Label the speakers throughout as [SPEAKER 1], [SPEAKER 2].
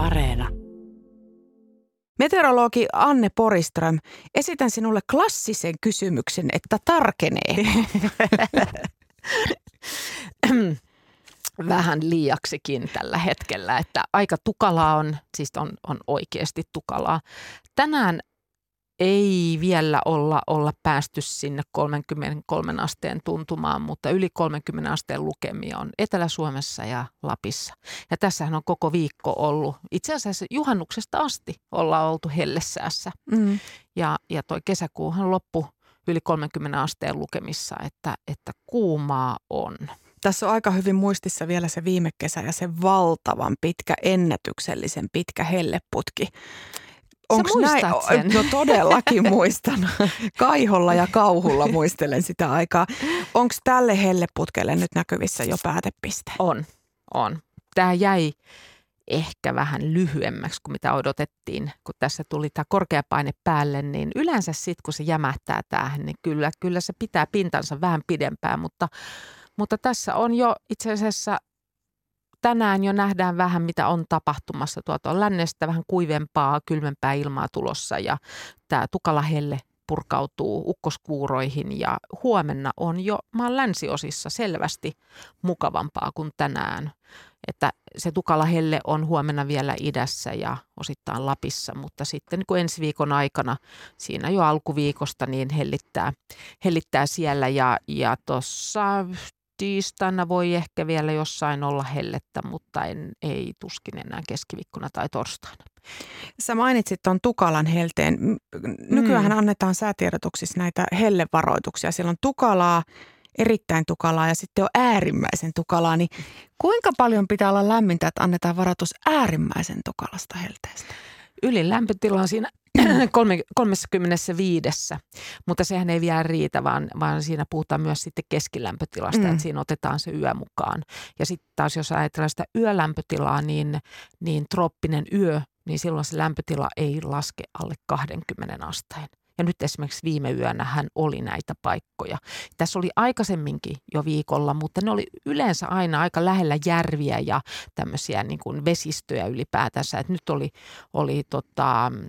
[SPEAKER 1] Areena.
[SPEAKER 2] Meteorologi Anne Poriström, esitän sinulle klassisen kysymyksen, että tarkenee.
[SPEAKER 3] Vähän liiaksikin tällä hetkellä, että aika tukalaa on, siis on, on oikeasti tukalaa. Tänään ei vielä olla, olla päästy sinne 33 asteen tuntumaan, mutta yli 30 asteen lukemia on Etelä-Suomessa ja Lapissa. Ja tässähän on koko viikko ollut, itse asiassa juhannuksesta asti ollaan oltu hellesäässä. Mm. Ja, ja toi kesäkuuhan loppu yli 30 asteen lukemissa, että, että kuumaa on.
[SPEAKER 2] Tässä on aika hyvin muistissa vielä se viime kesä ja se valtavan pitkä, ennätyksellisen pitkä helleputki.
[SPEAKER 3] Onko näin? Sen?
[SPEAKER 2] No todellakin muistan. Kaiholla ja kauhulla muistelen sitä aikaa. Onko tälle helleputkelle nyt näkyvissä jo päätepiste?
[SPEAKER 3] On, on. Tämä jäi ehkä vähän lyhyemmäksi kuin mitä odotettiin, kun tässä tuli tämä korkea paine päälle, niin yleensä sitten kun se jämähtää tähän, niin kyllä, kyllä se pitää pintansa vähän pidempään, mutta, mutta tässä on jo itse asiassa tänään jo nähdään vähän, mitä on tapahtumassa. Tuolta on lännestä vähän kuivempaa, kylmempää ilmaa tulossa ja tämä tukala helle purkautuu ukkoskuuroihin ja huomenna on jo maan länsiosissa selvästi mukavampaa kuin tänään. Että se tukala helle on huomenna vielä idässä ja osittain Lapissa, mutta sitten niin kuin ensi viikon aikana siinä jo alkuviikosta niin hellittää, hellittää siellä ja, ja tuossa tiistaina voi ehkä vielä jossain olla hellettä, mutta en, ei tuskin enää keskiviikkona tai torstaina.
[SPEAKER 2] Sä mainitsit tuon tukalan helteen. Nykyään mm. annetaan säätiedotuksissa näitä hellevaroituksia. Siellä on tukalaa, erittäin tukalaa ja sitten on äärimmäisen tukalaa. Niin kuinka paljon pitää olla lämmintä, että annetaan varoitus äärimmäisen tukalasta helteestä?
[SPEAKER 3] Ylin lämpötila on siinä 35, mutta sehän ei vielä riitä, vaan, vaan siinä puhutaan myös sitten keskilämpötilasta, mm. että siinä otetaan se yö mukaan. Ja sitten taas jos ajatellaan sitä yölämpötilaa, niin, niin trooppinen yö, niin silloin se lämpötila ei laske alle 20 asteen. Ja nyt esimerkiksi viime yönä hän oli näitä paikkoja. Tässä oli aikaisemminkin jo viikolla, mutta ne oli yleensä aina aika lähellä järviä ja tämmöisiä niin kuin vesistöjä ylipäätänsä. Et nyt oli, oli tota, mm,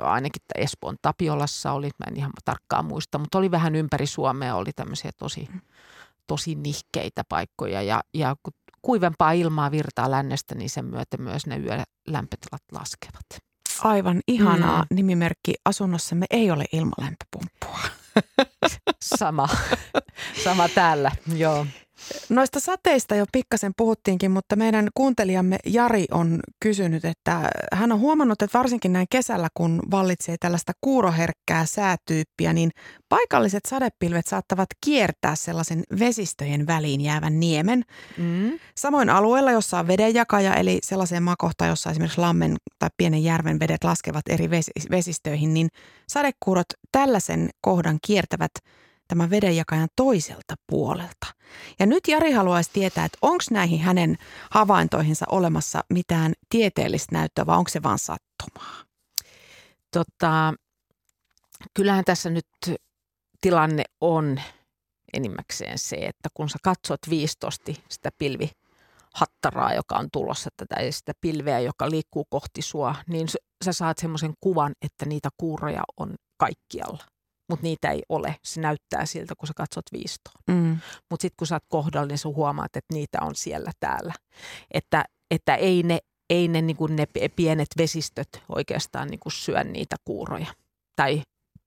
[SPEAKER 3] ainakin Espoon Tapiolassa oli, mä en ihan tarkkaan muista, mutta oli vähän ympäri Suomea, oli tämmöisiä tosi, tosi nihkeitä paikkoja. Ja, ja kun kuivempaa ilmaa virtaa lännestä, niin sen myötä myös ne yölämpötilat laskevat.
[SPEAKER 2] Aivan ihanaa mm. nimimerkki asunnossamme ei ole ilmalämpöpumppua.
[SPEAKER 3] Sama. Sama täällä, joo.
[SPEAKER 2] Noista sateista jo pikkasen puhuttiinkin, mutta meidän kuuntelijamme Jari on kysynyt, että hän on huomannut, että varsinkin näin kesällä, kun vallitsee tällaista kuuroherkkää säätyyppiä, niin paikalliset sadepilvet saattavat kiertää sellaisen vesistöjen väliin jäävän niemen. Mm. Samoin alueella, jossa on vedenjakaja, eli sellaiseen maakohtaan, jossa esimerkiksi lammen tai pienen järven vedet laskevat eri vesistöihin, niin sadekuurot tällaisen kohdan kiertävät – tämän vedenjakajan toiselta puolelta. Ja nyt Jari haluaisi tietää, että onko näihin hänen havaintoihinsa olemassa mitään tieteellistä näyttöä vai onko se vain sattumaa?
[SPEAKER 3] Tota, kyllähän tässä nyt tilanne on enimmäkseen se, että kun sä katsot viistosti sitä pilvi hattaraa, joka on tulossa tätä sitä pilveä, joka liikkuu kohti sua, niin sä saat semmoisen kuvan, että niitä kuuroja on kaikkialla mutta niitä ei ole. Se näyttää siltä, kun sä katsot viistoon. Mm. Mutta sitten kun sä oot kohdalla, niin sä huomaat, että niitä on siellä täällä. Että, että ei ne, ei ne, niin ne pienet vesistöt oikeastaan niin syö niitä kuuroja. Tai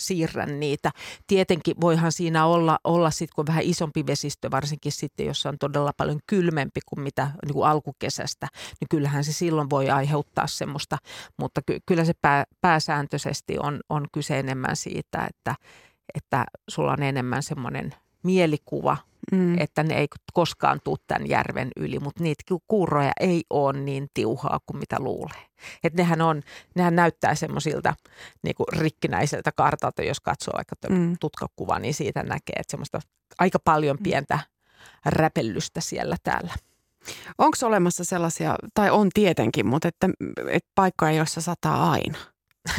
[SPEAKER 3] siirrän niitä. Tietenkin voihan siinä olla, olla sitten, kun vähän isompi vesistö, varsinkin sitten, jos on todella paljon kylmempi kuin mitä niin kuin alkukesästä, niin kyllähän se silloin voi aiheuttaa semmoista, mutta ky- kyllä se pää, pääsääntöisesti on, on kyse enemmän siitä, että, että sulla on enemmän semmoinen mielikuva mm. että ne ei koskaan tule tämän järven yli, mutta niitä kuuroja ei ole niin tiuhaa kuin mitä luulee. Et nehän, on, nehän näyttää semmoisilta niin rikkinäiseltä kartalta, jos katsoo vaikka mm. tutkakuvaa, niin siitä näkee, että semmoista aika paljon mm. pientä räpellystä siellä täällä.
[SPEAKER 2] Onko olemassa sellaisia, tai on tietenkin, mutta että, että paikkoja, joissa sataa aina?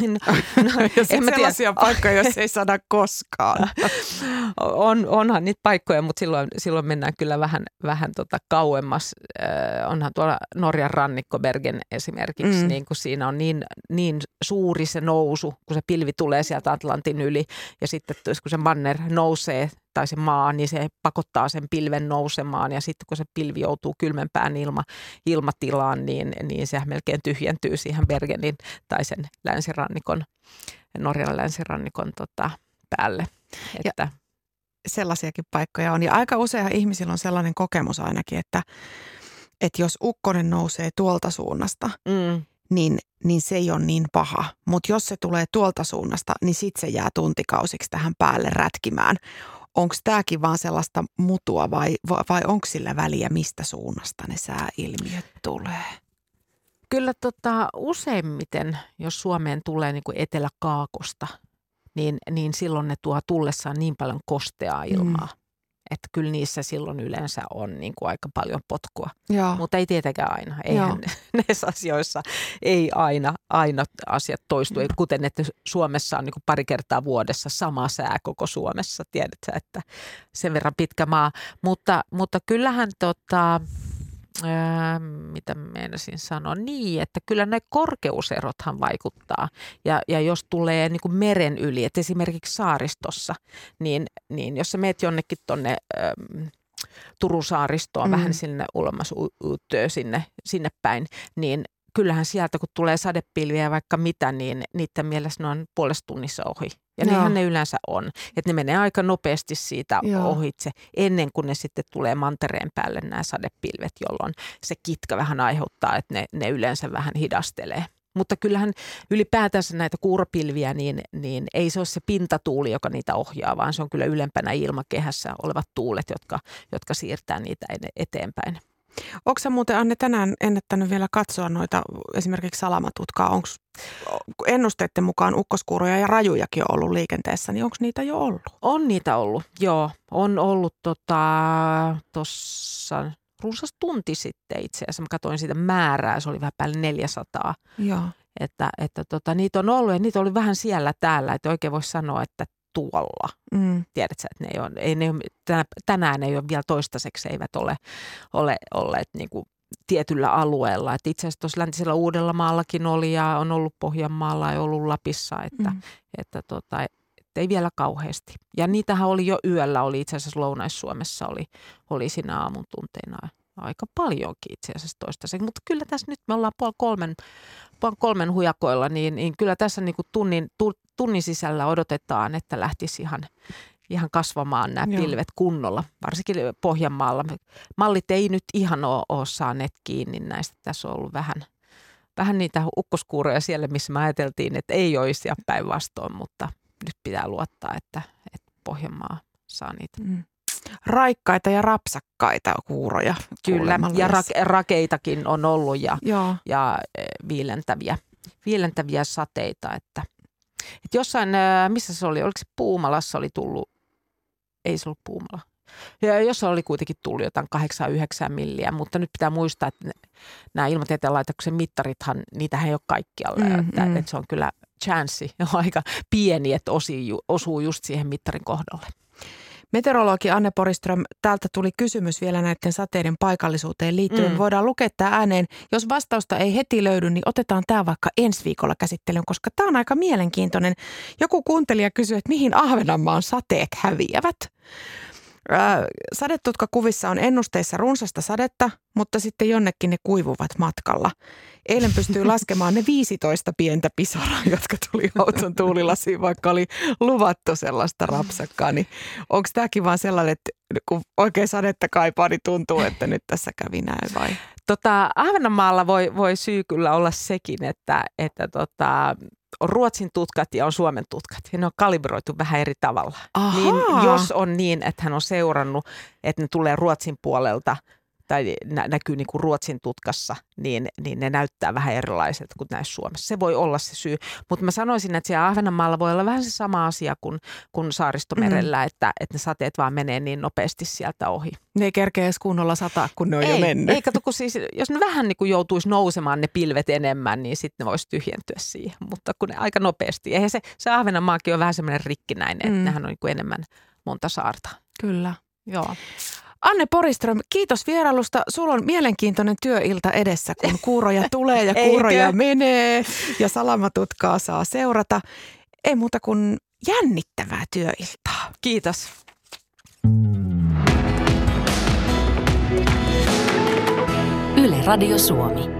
[SPEAKER 2] No, no, ja en mä sellaisia tiedä. paikkoja, jos ei saada koskaan.
[SPEAKER 3] on, onhan niitä paikkoja, mutta silloin, silloin mennään kyllä vähän, vähän tota kauemmas. Äh, onhan tuolla Norjan rannikko Bergen esimerkiksi, mm. niin kun siinä on niin, niin suuri se nousu, kun se pilvi tulee sieltä Atlantin yli ja sitten kun se manner nousee tai se maa, niin se pakottaa sen pilven nousemaan ja sitten kun se pilvi joutuu kylmempään ilma, ilmatilaan, niin, niin sehän melkein tyhjentyy siihen Bergenin tai sen länsirannikon, Norjan länsirannikon tota, päälle.
[SPEAKER 2] Että, ja sellaisiakin paikkoja on ja aika usein ihmisillä on sellainen kokemus ainakin, että, että jos ukkonen nousee tuolta suunnasta, mm. niin, niin se ei ole niin paha. Mutta jos se tulee tuolta suunnasta, niin sitten se jää tuntikausiksi tähän päälle rätkimään onko tämäkin vaan sellaista mutua vai, vai onko sillä väliä, mistä suunnasta ne sääilmiöt tulee?
[SPEAKER 3] Kyllä tota, useimmiten, jos Suomeen tulee niin kuin etelä-kaakosta, niin, niin silloin ne tuo tullessaan niin paljon kosteaa ilmaa. Mm. Että kyllä niissä silloin yleensä on niin kuin aika paljon potkua. Joo. Mutta ei tietenkään aina. Eihän näissä asioissa ei aina, aina asiat toistu. Mm. Kuten että Suomessa on niin kuin pari kertaa vuodessa sama sää koko Suomessa. Tiedätkö, että sen verran pitkä maa. Mutta, mutta kyllähän tota, Öö, mitä meinasin sanoa, niin, että kyllä ne korkeuserothan vaikuttaa. Ja, ja jos tulee niin kuin meren yli, että esimerkiksi saaristossa, niin, niin jos sä meet jonnekin tuonne Turun saaristoon mm. vähän sinne ulomas sinne, sinne päin, niin kyllähän sieltä kun tulee sadepilviä vaikka mitä, niin niiden mielessä ne on puolesta tunnissa ohi. Ja Joo. nehän ne yleensä on. Että ne menee aika nopeasti siitä Joo. ohitse ennen kuin ne sitten tulee mantereen päälle nämä sadepilvet, jolloin se kitka vähän aiheuttaa, että ne, ne yleensä vähän hidastelee. Mutta kyllähän ylipäätänsä näitä kuuropilviä, niin, niin ei se ole se pintatuuli, joka niitä ohjaa, vaan se on kyllä ylempänä ilmakehässä olevat tuulet, jotka, jotka siirtää niitä eteenpäin.
[SPEAKER 2] Onko muuten Anne tänään ennättänyt vielä katsoa noita esimerkiksi salamatutkaa? Onko ennusteiden mukaan ukkoskuuroja ja rajujakin on ollut liikenteessä, niin onko niitä jo ollut?
[SPEAKER 3] On niitä ollut, joo. On ollut tuossa tota, runsas tunti sitten itse asiassa. Mä katsoin sitä määrää, se oli vähän päälle 400. Joo. Että, että tota, niitä on ollut ja niitä oli vähän siellä täällä, että oikein voisi sanoa, että tuolla. Mm. Tiedätkö, että ne ei ole, ei ne ole, tänään ei ole vielä toistaiseksi eivät ole, ole olleet niin kuin tietyllä alueella. Et itse asiassa tuossa läntisellä Uudellamaallakin oli ja on ollut Pohjanmaalla ja ollut Lapissa, että, mm. että tota, ei vielä kauheasti. Ja niitähän oli jo yöllä, oli itse asiassa Lounais-Suomessa oli, oli siinä aamun tunteina aika paljonkin itse asiassa toistaiseksi. Mutta kyllä tässä nyt me ollaan puoli kolmen, puoli kolmen hujakoilla, niin, niin kyllä tässä niin kuin tunnin, tu, tunnin sisällä odotetaan, että lähtisi ihan, ihan kasvamaan nämä Joo. pilvet kunnolla, varsinkin Pohjanmaalla. Mallit ei nyt ihan ole, ole saaneet kiinni näistä. Tässä on ollut vähän, vähän niitä ukkoskuuroja siellä, missä me ajateltiin, että ei olisi ja päinvastoin, mutta nyt pitää luottaa, että, että Pohjanmaa saa niitä. Mm
[SPEAKER 2] raikkaita ja rapsakkaita kuuroja.
[SPEAKER 3] Kyllä, ja ra- rakeitakin on ollut ja, Joo. ja e, viilentäviä, viilentäviä sateita. Että, että jossain, missä se oli, oliko se Puumalassa oli tullut, ei se ollut Puumala, ja jos oli kuitenkin tullut jotain 8-9 milliä, mutta nyt pitää muistaa, että nämä ilmatieteen laitoksen mittarithan, niitähän ei ole kaikkialla. Mm, että, mm. että se on kyllä chanssi on aika pieni, että osuu just siihen mittarin kohdalle.
[SPEAKER 2] Meteorologi Anne Poriström, täältä tuli kysymys vielä näiden sateiden paikallisuuteen liittyen. Mm. Voidaan lukea tämä ääneen. Jos vastausta ei heti löydy, niin otetaan tämä vaikka ensi viikolla käsittelyyn, koska tämä on aika mielenkiintoinen. Joku kuuntelija kysyy, että mihin Ahvenanmaan sateet häviävät. Sadetutkakuvissa on ennusteissa runsasta sadetta, mutta sitten jonnekin ne kuivuvat matkalla. Eilen pystyy laskemaan ne 15 pientä pisaraa, jotka tuli auton tuulilasiin, vaikka oli luvattu sellaista rapsakkaa. Niin onko tämäkin vaan sellainen, että kun oikein sadetta kaipaa, niin tuntuu, että nyt tässä kävi näin vai?
[SPEAKER 3] Tota, Ahvenanmaalla voi, voi syy kyllä olla sekin, että, että tota, on Ruotsin tutkat ja on Suomen tutkat. Ja ne on kalibroitu vähän eri tavalla. Niin jos on niin, että hän on seurannut, että ne tulee Ruotsin puolelta tai nä- näkyy niin kuin Ruotsin tutkassa, niin, niin ne näyttää vähän erilaiselta kuin näissä Suomessa. Se voi olla se syy, mutta mä sanoisin, että siellä Ahvenanmaalla voi olla vähän se sama asia kuin, kuin saaristomerellä, mm. että, että ne sateet vaan menee niin nopeasti sieltä ohi.
[SPEAKER 2] Ne ei kerkeä edes kunnolla sataa, kun ne on
[SPEAKER 3] ei,
[SPEAKER 2] jo mennyt.
[SPEAKER 3] Ei, kato, kun siis, jos ne vähän niin kuin joutuisi nousemaan ne pilvet enemmän, niin sitten ne voisi tyhjentyä siihen, mutta kun ne aika nopeasti. Eihän se, se Ahvenanmaakin on vähän semmoinen rikkinäinen, mm. että nehän on niin kuin enemmän monta saarta.
[SPEAKER 2] Kyllä.
[SPEAKER 3] Joo.
[SPEAKER 2] Anne Poriström, kiitos vierailusta. Sulla on mielenkiintoinen työilta edessä, kun kuuroja tulee ja kuuroja menee ja salamatutkaa saa seurata. Ei muuta kuin jännittävää työiltaa.
[SPEAKER 3] Kiitos.
[SPEAKER 1] Yle Radio Suomi.